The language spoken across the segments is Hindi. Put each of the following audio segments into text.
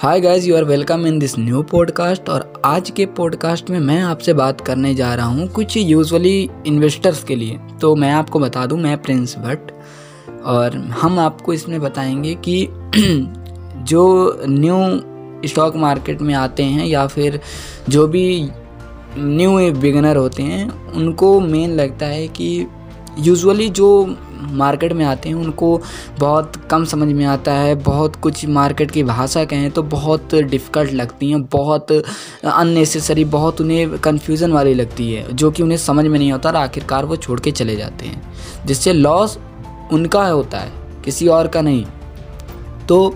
Hi guys you are welcome in this new podcast और आज के पॉडकास्ट में मैं आपसे बात करने जा रहा हूँ कुछ यूजुअली इन्वेस्टर्स के लिए। तो मैं आपको बता दूँ, मैं प्रिंस भट्ट और हम आपको इसमें बताएँगे कि जो न्यू स्टॉक मार्केट में आते हैं या फिर जो भी न्यू बिगनर होते हैं, उनको मेन लगता है कि यूजुअली जो मार्केट में आते हैं, उनको बहुत कम समझ में आता है, बहुत कुछ मार्केट की भाषा कहें तो बहुत डिफ़िकल्ट लगती हैं, बहुत अननेसेसरी बहुत उन्हें कन्फ्यूज़न वाली लगती है, जो कि उन्हें समझ में नहीं होता और आखिरकार वो छोड़ के चले जाते हैं। जिससे लॉस उनका होता है, किसी और का नहीं। तो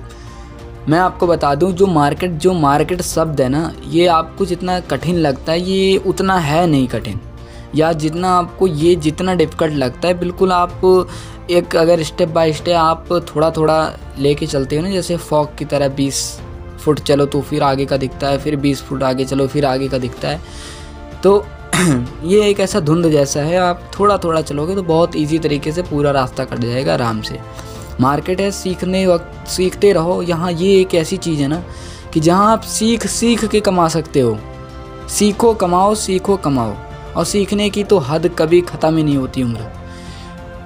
मैं आपको बता दूँ, जो मार्केट जो मार्केट शब्द है ना, ये आपको जितना कठिन लगता है, ये उतना है नहीं कठिन। या जितना आपको ये जितना डिफ़िकल्ट लगता है, बिल्कुल आप एक अगर स्टेप बाय स्टेप आप थोड़ा थोड़ा लेके चलते हो ना, जैसे फॉक की तरह बीस फुट चलो तो फिर आगे का दिखता है, फिर बीस फुट आगे चलो, फिर आगे का दिखता है। तो ये एक ऐसा धुंध जैसा है, आप थोड़ा थोड़ा चलोगे तो बहुत ईजी तरीके से पूरा रास्ता कट जाएगा आराम से। मार्केट है, सीखने वक्त, सीखते रहो, यहाँ ये एक ऐसी चीज़ है ना कि जहाँ आप सीख सीख के कमा सकते हो। सीखो, कमाओ सीखो, कमाओ। और सीखने की तो हद कभी ख़त्म ही नहीं होती उम्र।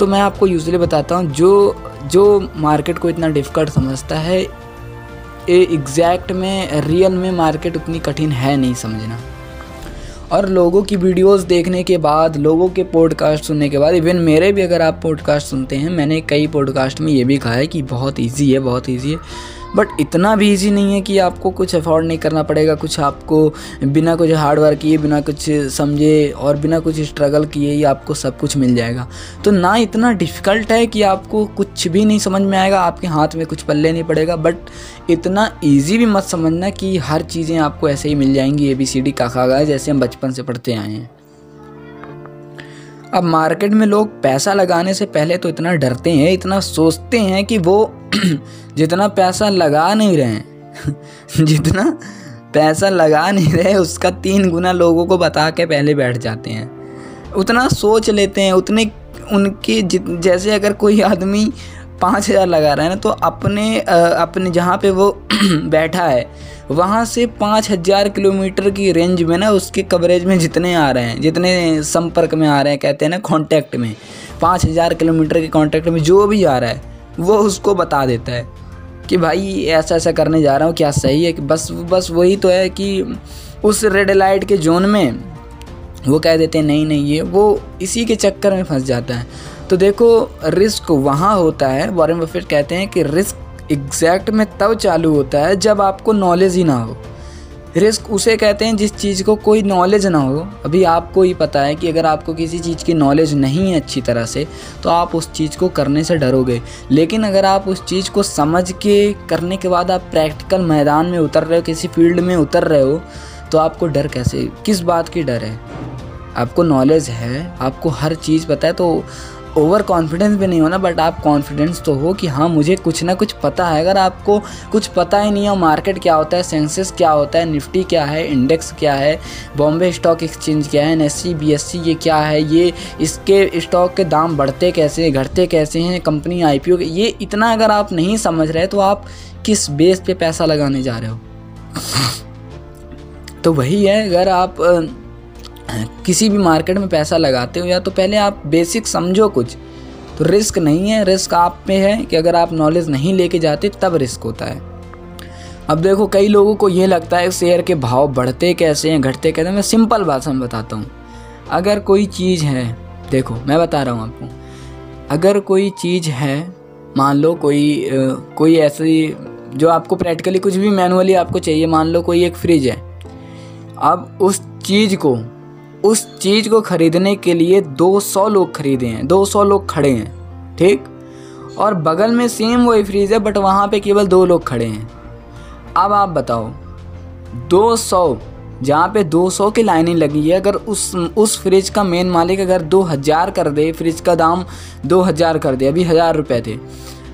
तो मैं आपको यूजली बताता हूँ, जो जो मार्केट को इतना डिफ़िकल्ट समझता है ये एग्जैक्ट में रियल में मार्केट उतनी कठिन है नहीं समझना। और लोगों की वीडियोस देखने के बाद, लोगों के पॉडकास्ट सुनने के बाद इवन मेरे भी अगर आप पॉडकास्ट सुनते हैं, मैंने कई पॉडकास्ट में ये भी कहा है कि बहुत इजी है, बहुत इजी है। बट इतना भी ईजी नहीं है कि आपको कुछ अफोर्ड नहीं करना पड़ेगा, कुछ आपको बिना कुछ हार्ड वर्क किए, बिना कुछ समझे और बिना कुछ स्ट्रगल किए ही आपको सब कुछ मिल जाएगा। तो ना इतना डिफ़िकल्ट है कि आपको कुछ भी नहीं समझ में आएगा, आपके हाथ में कुछ पल्ले नहीं पड़ेगा, बट इतना ईजी भी मत समझना कि हर चीज़ें आपको ऐसे ही मिल जाएँगी ए बी सी डी काखा गा जैसे हम बचपन से पढ़ते आए हैं। अब मार्केट में लोग पैसा लगाने से पहले तो इतना डरते हैं, इतना सोचते हैं कि वो जितना पैसा लगा नहीं रहे हैं, जितना पैसा लगा नहीं रहे, उसका तीन गुना लोगों को बता के पहले बैठ जाते हैं। उतना सोच लेते हैं, उतने उनके जैसे अगर कोई आदमी पाँच हज़ार लगा रहा है ना तो अपने अपने जहाँ पे वो बैठा है वहाँ से पाँच हज़ार किलोमीटर की रेंज में ना उसके कवरेज में जितने आ रहे हैं, जितने संपर्क में आ रहे हैं, कहते हैं ना कांटेक्ट में, पाँच हज़ार किलोमीटर के कांटेक्ट में जो भी आ रहा है, वो उसको बता देता है कि भाई ऐसा ऐसा करने जा रहा हूँ, क्या सही है कि बस बस वही तो है कि उस रेड लाइट के जोन में वो कह देते हैं, नहीं नहीं, ये वो इसी के चक्कर में फंस जाता है। तो देखो रिस्क वहाँ होता है वॉरेन बफेट कहते हैं कि रिस्क एग्जैक्ट में तब चालू होता है जब आपको नॉलेज ही ना हो। रिस्क उसे कहते हैं जिस चीज़ को कोई नॉलेज ना हो। अभी आपको ही पता है कि अगर आपको किसी चीज़ की नॉलेज नहीं है अच्छी तरह से तो आप उस चीज़ को करने से डरोगे। लेकिन अगर आप उस चीज़ को समझ के करने के बाद आप प्रैक्टिकल मैदान में उतर रहे हो, किसी फ़ील्ड में उतर रहे हो तो आपको डर कैसे? किस बात की डर है? आपको नॉलेज है, आपको हर चीज़ पता है तो ओवर कॉन्फिडेंस भी नहीं होना बट आप कॉन्फिडेंस तो हो कि हाँ मुझे कुछ ना कुछ पता है। अगर आपको कुछ पता ही नहीं है मार्केट क्या होता है सेंसेस क्या होता है निफ्टी क्या है इंडेक्स क्या है बॉम्बे स्टॉक एक्सचेंज क्या है एन एस सी ये क्या है, ये इसके स्टॉक के दाम बढ़ते कैसे घटते कैसे हैं कंपनी आई के, ये इतना अगर आप नहीं समझ रहे तो आप किस बेस पे पैसा लगाने जा रहे हो? तो वही है, अगर आप किसी भी मार्केट में पैसा लगाते हो या तो पहले आप बेसिक समझो कुछ। तो रिस्क नहीं है रिस्क आप पे है कि अगर आप नॉलेज नहीं लेके जाते, तब रिस्क होता है। अब देखो, कई लोगों को ये लगता है शेयर के भाव बढ़ते कैसे हैं, घटते कैसे मैं सिंपल बात मैं बताता हूँ। अगर कोई चीज़ है, देखो, मैं बता रहा हूँ आपको। अगर कोई चीज़ है, मान लो कोई कोई ऐसी, जो आपको प्रैक्टिकली कुछ भी मैनुअली आपको चाहिए, मान लो कोई एक फ्रिज है। अब उस चीज़ को उस चीज़ को ख़रीदने के लिए 200 लोग खरीदे हैं 200 लोग खड़े हैं, ठीक? और बगल में सेम वही फ्रीज है बट वहाँ पे केवल दो लोग खड़े हैं। अब आप बताओ 200 जहाँ पे 200 की लाइनें लगी है, अगर उस उस फ्रिज का मेन मालिक अगर 2000 कर दे फ्रिज का दाम 2000 कर दे, अभी हज़ार रुपये थे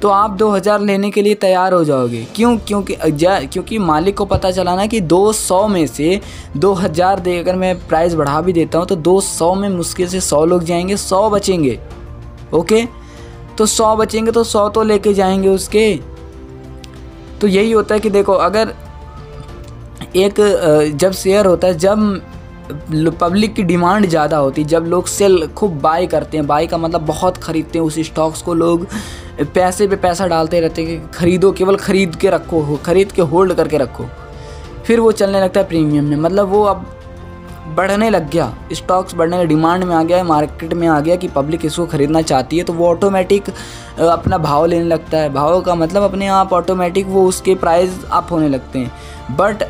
तो आप 2000 लेने के लिए तैयार हो जाओगे। क्यों? क्योंकि क्योंकि मालिक को पता चला ना कि 200 में से 2000 दे, अगर मैं प्राइस बढ़ा भी देता हूँ तो 200 में मुश्किल से 100 लोग जाएँगे 100 बचेंगे। ओके? तो 100 बचेंगे तो 100 तो लेके जाएँगे उसके। तो यही होता है कि देखो, अगर एक जब शेयर होता है, जब पब्लिक की डिमांड ज़्यादा होती है जब लोग सेल खूब बाई करते हैं बाई का मतलब बहुत ख़रीदते हैं, उस स्टॉक्स को लोग पैसे पे पैसा डालते रहते हैं कि ख़रीदो, केवल ख़रीद के रखो ख़रीद के होल्ड करके रखो। फिर वो चलने लगता है प्रीमियम में। मतलब वो अब बढ़ने लग गया। स्टॉक्स बढ़ने का डिमांड में आ गया है मार्केट में आ गया कि पब्लिक इसको ख़रीदना चाहती है तो वो ऑटोमेटिक अपना भाव लेने लगता है। भाव का मतलब अपने आप ऑटोमेटिक वो उसके प्राइस अप होने लगते हैं। बट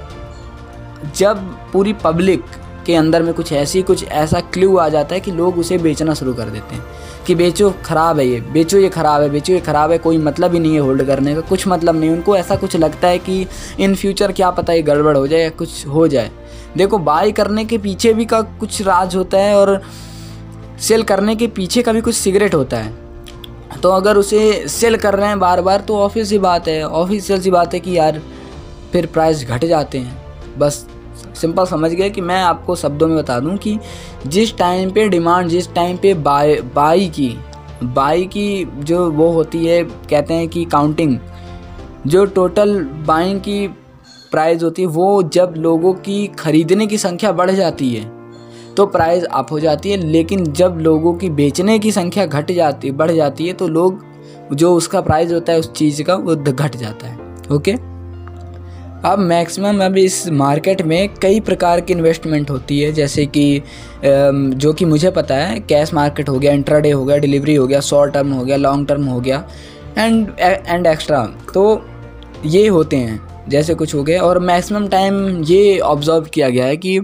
जब पूरी पब्लिक के अंदर में कुछ ऐसी, कुछ ऐसा क्ल्यू आ जाता है कि लोग उसे बेचना शुरू कर देते हैं। कि बेचो, ख़राब है ये। बेचो ये ख़राब है, बेचो ये ख़राब है, कोई मतलब ही नहीं है होल्ड करने का। कुछ मतलब नहीं, उनको ऐसा कुछ लगता है कि इन फ्यूचर क्या पता ये गड़बड़ हो जाए या कुछ हो जाए। देखो बाई करने के पीछे भी का कुछ राज होता है और सेल करने के पीछे का भी कुछ सिगरेट होता है। तो अगर उसे सेल कर रहे हैं बार बार तो ऑफ़िस सी बात है। ऑफिशियल सी बात है कि यार, फिर प्राइस घट जाते हैं। बस सिंपल समझ गए कि मैं आपको शब्दों में बता दूँ कि जिस टाइम पे डिमांड, जिस टाइम पे बाई बाई की बाई की जो वो होती है, कहते हैं कि काउंटिंग, जो टोटल बाइंग की प्राइस होती है, वो जब लोगों की ख़रीदने की संख्या बढ़ जाती है तो प्राइस अप हो जाती है, लेकिन जब लोगों की बेचने की संख्या घट जाती, बढ़ जाती है तो लोग, जो उसका प्राइस होता है उस चीज़ का वो घट जाता है, ओके? अब मैक्सिमम अब इस मार्केट में कई प्रकार की इन्वेस्टमेंट होती है, जैसे कि जो कि मुझे पता है कैश मार्केट हो गया इंट्राडे हो गया डिलीवरी हो गया शॉर्ट टर्म हो गया लॉन्ग टर्म हो गया एंड एंड एक्स्ट्रा तो ये होते हैं, जैसे कुछ हो गया और मैक्सिमम टाइम ये ऑब्ज़र्व किया गया है कि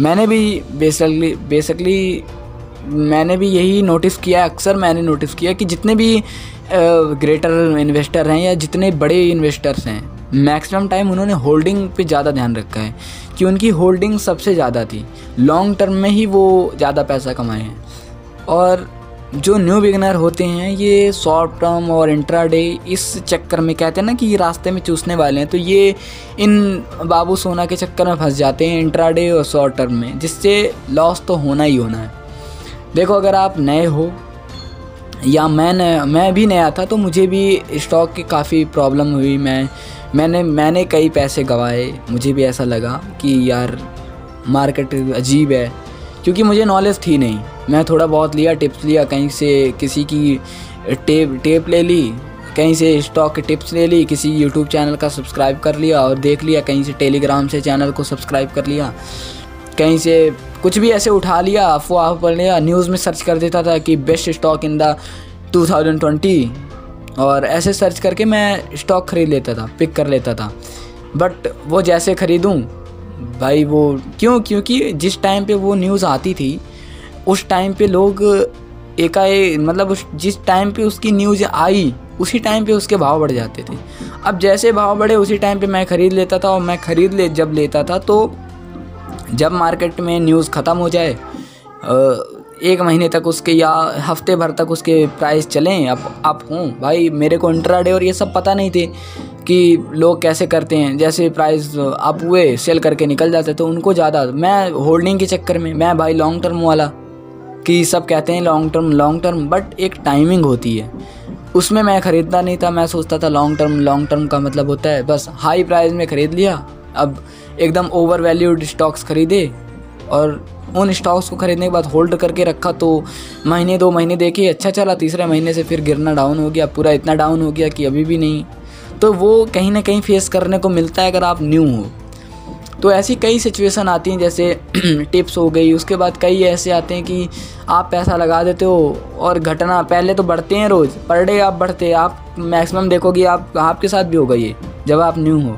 मैंने भी बेसिकली बेसिकली मैंने भी यही नोटिस किया, अक्सर मैंने नोटिस किया कि जितने भी ग्रेटर इन्वेस्टर हैं या जितने बड़े इन्वेस्टर्स हैं मैक्सिमम टाइम उन्होंने होल्डिंग पे ज़्यादा ध्यान रखा है, कि उनकी होल्डिंग सबसे ज़्यादा थी। लॉन्ग टर्म में ही वो ज़्यादा पैसा कमाए हैं। और जो न्यू बिगनर होते हैं, ये शॉर्ट टर्म और इंट्राडे, इस चक्कर में कहते हैं ना कि ये रास्ते में चूसने वाले हैं तो ये इन बाबू सोना के चक्कर में फंस जाते हैं इंट्राडे और शॉर्ट टर्म में, जिससे लॉस तो होना ही होना है। देखो, अगर आप नए हो या मैं मैं भी नया था तो मुझे भी स्टॉक की काफ़ी प्रॉब्लम हुई। मैं, मैंने मैंने कई पैसे गंवाए। मुझे भी ऐसा लगा कि यार मार्केट अजीब है, क्योंकि मुझे नॉलेज थी नहीं। मैं थोड़ा बहुत लिया टिप्स लिया, कहीं से किसी की टेप टेप ले ली, कहीं से स्टॉक के टिप्स ले ली, किसी यूट्यूब चैनल का सब्सक्राइब कर लिया और देख लिया, कहीं से टेलीग्राम से चैनल को सब्सक्राइब कर लिया। कहीं से कुछ भी ऐसे उठा लिया, अफवाह पढ़ लिया न्यूज़ में सर्च कर देता था कि बेस्ट स्टॉक इन द 2020 और ऐसे सर्च करके मैं स्टॉक ख़रीद लेता था पिक कर लेता था। बट वो जैसे ख़रीदूँ, भाई वो क्यों? क्योंकि जिस टाइम पे वो न्यूज़ आती थी, उस टाइम पे लोग एकाएक मतलब उस, जिस टाइम पे उसकी न्यूज़ आई, उसी टाइम पे उसके भाव बढ़ जाते थे। अब जैसे भाव बढ़े, उसी टाइम पे मैं ख़रीद लेता था और मैं ख़रीद ले, जब लेता था तो जब मार्केट में न्यूज़ ख़त्म हो जाए एक महीने तक उसके या हफ़्ते भर तक उसके प्राइस चलें, अब आप हूँ। भाई, मेरे को इंट्राडे और ये सब पता नहीं थे कि लोग कैसे करते हैं। जैसे प्राइस अप हुए सेल करके निकल जाते तो उनको ज़्यादा। मैं होल्डिंग के चक्कर में, मैं भाई लॉन्ग टर्म वाला, कि सब कहते हैं long term long term but एक टाइमिंग होती है। उसमें मैं ख़रीदता नहीं था, मैं सोचता था लॉन्ग टर्म लॉन्ग टर्म का मतलब होता है। बस हाई प्राइस में ख़रीद लिया, अब एकदम ओवर वैल्यूड स्टॉक्स ख़रीदे और उन स्टॉक्स को ख़रीदने के बाद होल्ड करके रखा तो महीने, दो महीने देखे अच्छा चला, तीसरे महीने से फिर गिरना डाउन हो गया, पूरा इतना डाउन हो गया कि अभी भी नहीं। तो वो कहीं ना कहीं फेस करने को मिलता है अगर आप न्यू हो। तो ऐसी कई सिचुएशन आती हैं, जैसे टिप्स हो गई, उसके बाद कई ऐसे आते हैं कि आप पैसा लगा देते हो और घटना, पहले तो बढ़ते हैं रोज़, पर डे आप बढ़ते आप मैक्सिमम देखोगे आप, आपके साथ भी होगा ये, जब आप न्यू हो।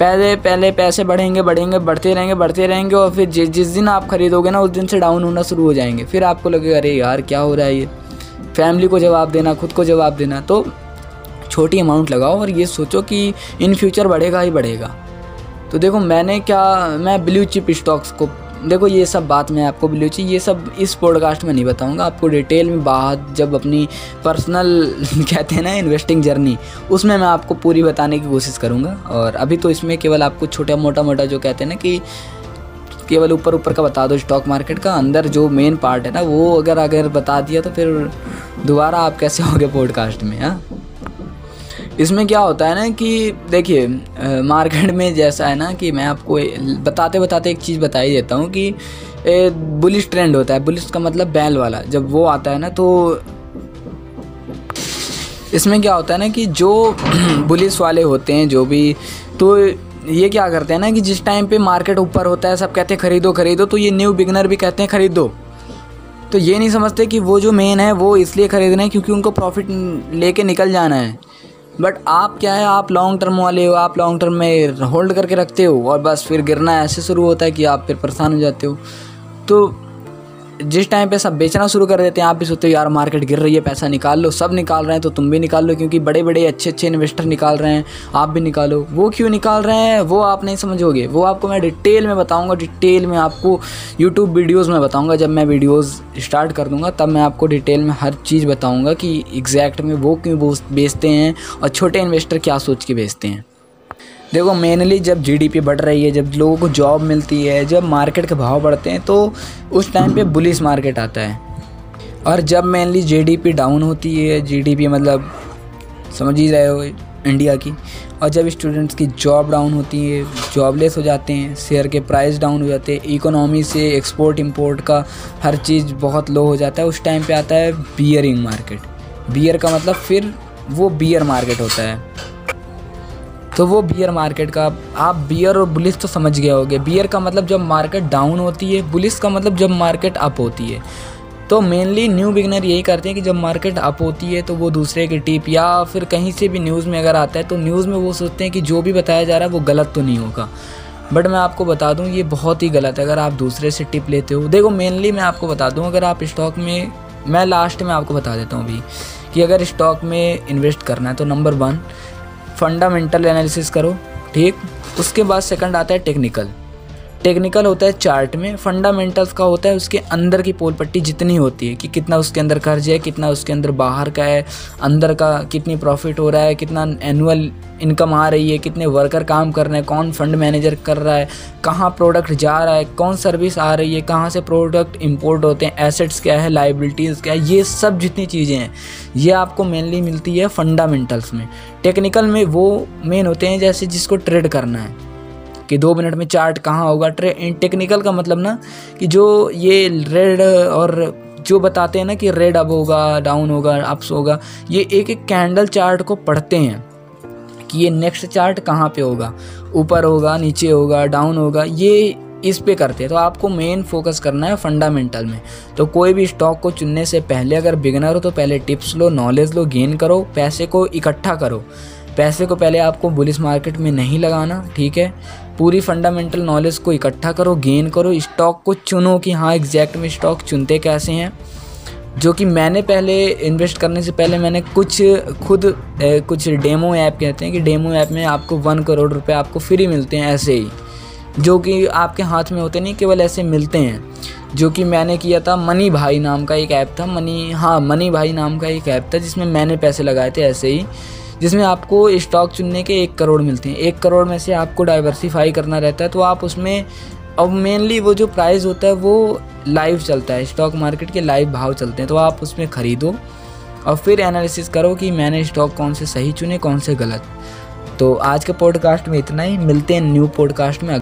पहले पहले पैसे बढ़ेंगे बढ़ेंगे, बढ़ते रहेंगे बढ़ते रहेंगे और फिर जिस जिस दिन आप खरीदोगे ना, उस दिन से डाउन होना शुरू हो जाएँगे। फिर आपको लगेगा, अरे यार, क्या हो रहा है ये? फैमिली को जवाब देना, खुद को जवाब देना। तो छोटी अमाउंट लगाओ और ये सोचो कि इन फ्यूचर बढ़ेगा ही बढ़ेगा। तो देखो, मैंने क्या, मैं ब्लू चिप स्टॉक्स को देखो, ये सब बात मैं आपको ब्लू चिप ये सब इस पॉडकास्ट में नहीं बताऊँगा। आपको डिटेल में बात, जब अपनी पर्सनल कहते हैं ना इन्वेस्टिंग जर्नी उसमें मैं आपको पूरी बताने की कोशिश करूँगा। और अभी तो इसमें केवल आपको छोटा मोटा मोटा जो कहते हैं ना कि केवल ऊपर ऊपर का बता दो स्टॉक मार्केट का। अंदर जो मेन पार्ट है ना, वो अगर अगर बता दिया तो फिर दोबारा आप कैसे होगे पॉडकास्ट में हाँ? इसमें क्या होता है ना कि देखिए मार्केट में जैसा है ना कि मैं आपको बताते बताते एक चीज़ बता ही देता हूँ कि बुलिश ट्रेंड होता है। बुलिश का मतलब बैल वाला। जब वो आता है ना तो इसमें क्या होता है ना कि जो बुलिस वाले होते हैं, जो भी तो ये क्या करते हैं ना कि जिस टाइम पे मार्केट ऊपर होता है, सब कहते हैं, खरीदो खरीदो। तो ये न्यू बिगनर भी कहते हैं, खरीदो। तो ये नहीं समझते कि वो जो मेन है, वो इसलिए खरीद रहे हैं क्योंकि उनको प्रॉफिट लेके निकल जाना है। बट आप क्या है? आप लॉन्ग टर्म वाले हो, आप लॉन्ग टर्म में होल्ड करके रखते हो और बस फिर गिरना ऐसे शुरू होता है कि आप फिर परेशान हो जाते हो। तो जिस टाइम पे सब बेचना शुरू कर देते हैं, आप भी सोचते हो, यार, मार्केट गिर रही है, पैसा निकाल लो, सब निकाल रहे हैं तो तुम भी निकाल लो, क्योंकि बड़े बड़े अच्छे अच्छे इन्वेस्टर निकाल रहे हैं, आप भी निकालो। वो क्यों निकाल रहे हैं, वो आप नहीं समझोगे। वो आपको मैं डिटेल में बताऊँगा, डिटेल में आपको यूट्यूब वीडियोज़ में बताऊँगा। जब मैं वीडियोज़ स्टार्ट कर दूँगा, तब मैं आपको डिटेल में हर चीज़ बताऊँगा कि एग्जैक्ट में वो क्यों बेचते हैं और छोटे इन्वेस्टर क्या सोच के बेचते हैं। देखो मेनली जब जीडीपी बढ़ रही है, जब लोगों को जॉब मिलती है, जब मार्केट के भाव बढ़ते हैं तो उस टाइम पे बुलिस मार्केट आता है। और जब मेनली जीडीपी डाउन होती है जीडीपी मतलब समझ ही रहे हो इंडिया की, और जब स्टूडेंट्स की जॉब डाउन होती है जॉबलेस हो जाते हैं शेयर के प्राइस डाउन हो जाते हैं इकोनॉमी से एक्सपोर्ट इंपोर्ट का हर चीज़ बहुत लो हो जाता है, उस टाइम पे आता है बियरिंग मार्केट बियर का मतलब फिर वो बियर मार्केट होता है। तो वो बियर मार्केट का, आप बियर और बुलिस तो समझ गए होगे। बियर का मतलब जब मार्केट डाउन होती है बुलिस का मतलब जब मार्केट अप होती है। तो मेनली न्यू बिगनर यही करते हैं कि जब मार्केट अप होती है तो वो दूसरे की टिप या फिर कहीं से भी न्यूज़ में अगर आता है तो न्यूज़ में वो सोचते हैं कि जो भी बताया जा रहा है, वो गलत तो नहीं होगा। बट मैं आपको बता दूँ, ये बहुत ही गलत है। अगर आप दूसरे से टिप लेते हो, देखो मेनली मैं आपको बता दूँ, अगर आप स्टॉक में, मैं लास्ट में आपको बता देता हूँ अभी, कि अगर स्टॉक में इन्वेस्ट करना है तो नंबर वन फंडामेंटल एनालिसिस करो ठीक? उसके बाद सेकंड आता है टेक्निकल टेक्निकल होता है चार्ट में, फंडामेंटल्स का होता है उसके अंदर की पोल पट्टी जितनी होती है कि कितना उसके अंदर कर्ज है, कितना उसके अंदर बाहर का है, अंदर का कितनी प्रॉफिट हो रहा है, कितना एनुअल इनकम आ रही है, कितने वर्कर काम कर रहे हैं, कौन फंड मैनेजर कर रहा है, कहाँ प्रोडक्ट जा रहा है, कौन सर्विस आ रही है, कहाँ से प्रोडक्ट इंपोर्ट होते हैं एसेट्स क्या है लाइबिलिटीज़ क्या है, ये सब जितनी चीज़ें हैं, ये आपको मेनली मिलती है फंडामेंटल्स में। टेक्निकल में वो मेन होते हैं जैसे जिसको ट्रेड करना है। कि दो मिनट में चार्ट कहाँ होगा? ट्रे टेक्निकल का मतलब ना कि जो ये रेड और जो बताते हैं ना कि रेड अप होगा डाउन होगा अप्स होगा, ये एक एक कैंडल चार्ट को पढ़ते हैं कि ये नेक्स्ट चार्ट कहाँ पे होगा? ऊपर होगा, नीचे होगा डाउन होगा, ये इस पे करते हैं। तो आपको मेन फोकस करना है फंडामेंटल में। तो कोई भी स्टॉक को चुनने से पहले अगर बिगनर हो तो पहले टिप्स लो नॉलेज लो गेन करो, पैसे को इकट्ठा करो। पैसे को पहले आपको बुलिस मार्केट में नहीं लगाना, ठीक है? पूरी फंडामेंटल नॉलेज को इकट्ठा करो गेन करो स्टॉक को चुनो कि हाँ एग्जैक्ट में स्टॉक चुनते कैसे हैं। जो कि मैंने पहले इन्वेस्ट करने से पहले मैंने कुछ खुद ए, कुछ डेमो ऐप कहते हैं कि डेमो ऐप में आपको वन करोड़ रुपए आपको फ्री मिलते हैं ऐसे ही। जो कि आपके हाथ में होते नहीं केवल ऐसे मिलते हैं। जो कि मैंने किया था मनी भाई नाम का एक ऐप था मनी हाँ मनी भाई नाम का एक ऐप था जिसमें मैंने पैसे लगाए थे ऐसे ही। जिसमें आपको स्टॉक चुनने के एक करोड़ मिलते हैं। एक करोड़ में से आपको डाइवर्सीफाई करना रहता है तो आप उसमें, अब मेनली वो जो प्राइस होता है, वो लाइव चलता है। स्टॉक मार्केट के लाइव भाव चलते हैं तो आप उसमें ख़रीदो और फिर एनालिसिस करो कि मैंने स्टॉक कौन से सही चुने, कौन से गलत। तो आज के पॉडकास्ट में इतना ही। मिलते हैं न्यू पॉडकास्ट में